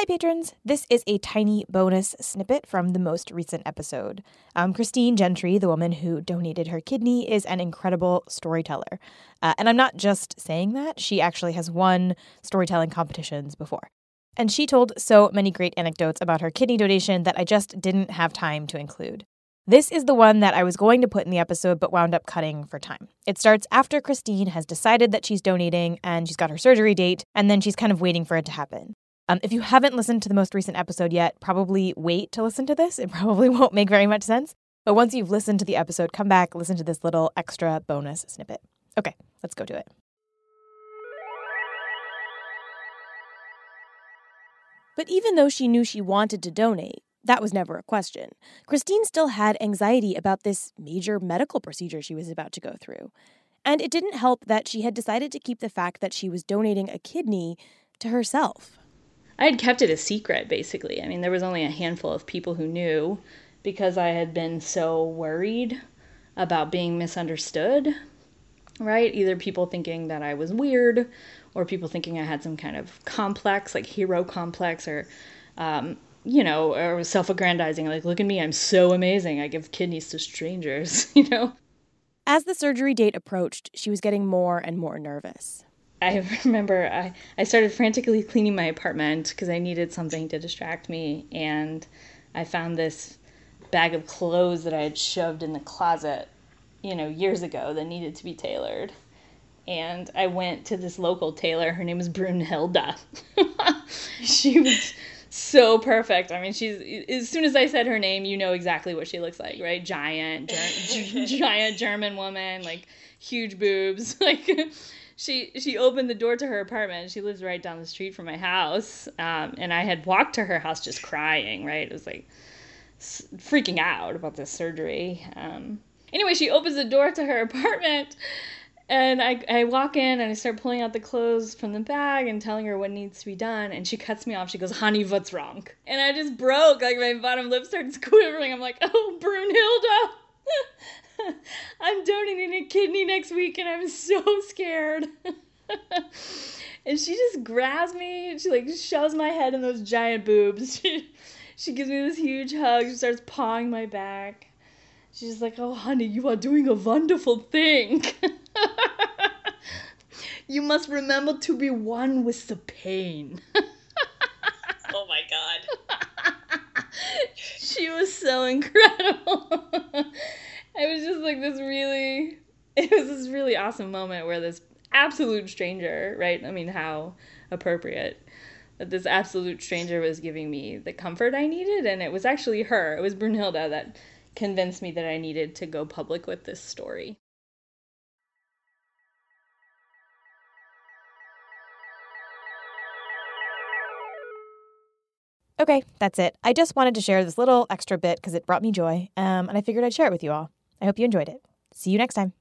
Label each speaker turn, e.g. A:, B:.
A: Hi, patrons. This is a tiny bonus snippet from the most recent episode. Um, Christine Gentry, the woman who donated her kidney, is an incredible storyteller. Uh, and I'm not just saying that, she actually has won storytelling competitions before. And she told so many great anecdotes about her kidney donation that I just didn't have time to include. This is the one that I was going to put in the episode but wound up cutting for time. It starts after Christine has decided that she's donating and she's got her surgery date, and then she's kind of waiting for it to happen. Um, if you haven't listened to the most recent episode yet, probably wait to listen to this. It probably won't make very much sense. But once you've listened to the episode, come back, listen to this little extra bonus snippet. Okay, let's go to it. But even though she knew she wanted to donate, that was never a question. Christine still had anxiety about this major medical procedure she was about to go through. And it didn't help that she had decided to keep the fact that she was donating a kidney to herself.
B: I had kept it a secret, basically. I mean, there was only a handful of people who knew because I had been so worried about being misunderstood, right? Either people thinking that I was weird or people thinking I had some kind of complex, like hero complex, or, um, you know, or self aggrandizing, like, look at me, I'm so amazing. I give kidneys to strangers, you know?
A: As the surgery date approached, she was getting more and more nervous.
B: I remember I, I started frantically cleaning my apartment because I needed something to distract me. And I found this bag of clothes that I had shoved in the closet, you know, years ago that needed to be tailored. And I went to this local tailor. Her name was Brunhilda. she was so perfect. I mean, she's as soon as I said her name, you know exactly what she looks like, right? Giant, ger- giant German woman, like huge boobs, like she she opened the door to her apartment. She lives right down the street from my house, um, and I had walked to her house just crying. Right, it was like freaking out about this surgery. Um, anyway, she opens the door to her apartment, and I I walk in and I start pulling out the clothes from the bag and telling her what needs to be done, and she cuts me off. She goes, "Honey, what's wrong?" And I just broke. Like my bottom lip started quivering. I'm like, "Oh, Brunhilda." I'm donating a kidney next week and I'm so scared. and she just grabs me, she like shoves my head in those giant boobs. She, she gives me this huge hug, she starts pawing my back. She's like, Oh, honey, you are doing a wonderful thing. you must remember to be one with the pain.
C: oh my god.
B: she was so incredible it was just like this really it was this really awesome moment where this absolute stranger, right? I mean, how appropriate that this absolute stranger was giving me the comfort I needed, and it was actually her. It was Brunhilda that convinced me that I needed to go public with this story.
A: Okay, that's it. I just wanted to share this little extra bit because it brought me joy, um, and I figured I'd share it with you all. I hope you enjoyed it. See you next time.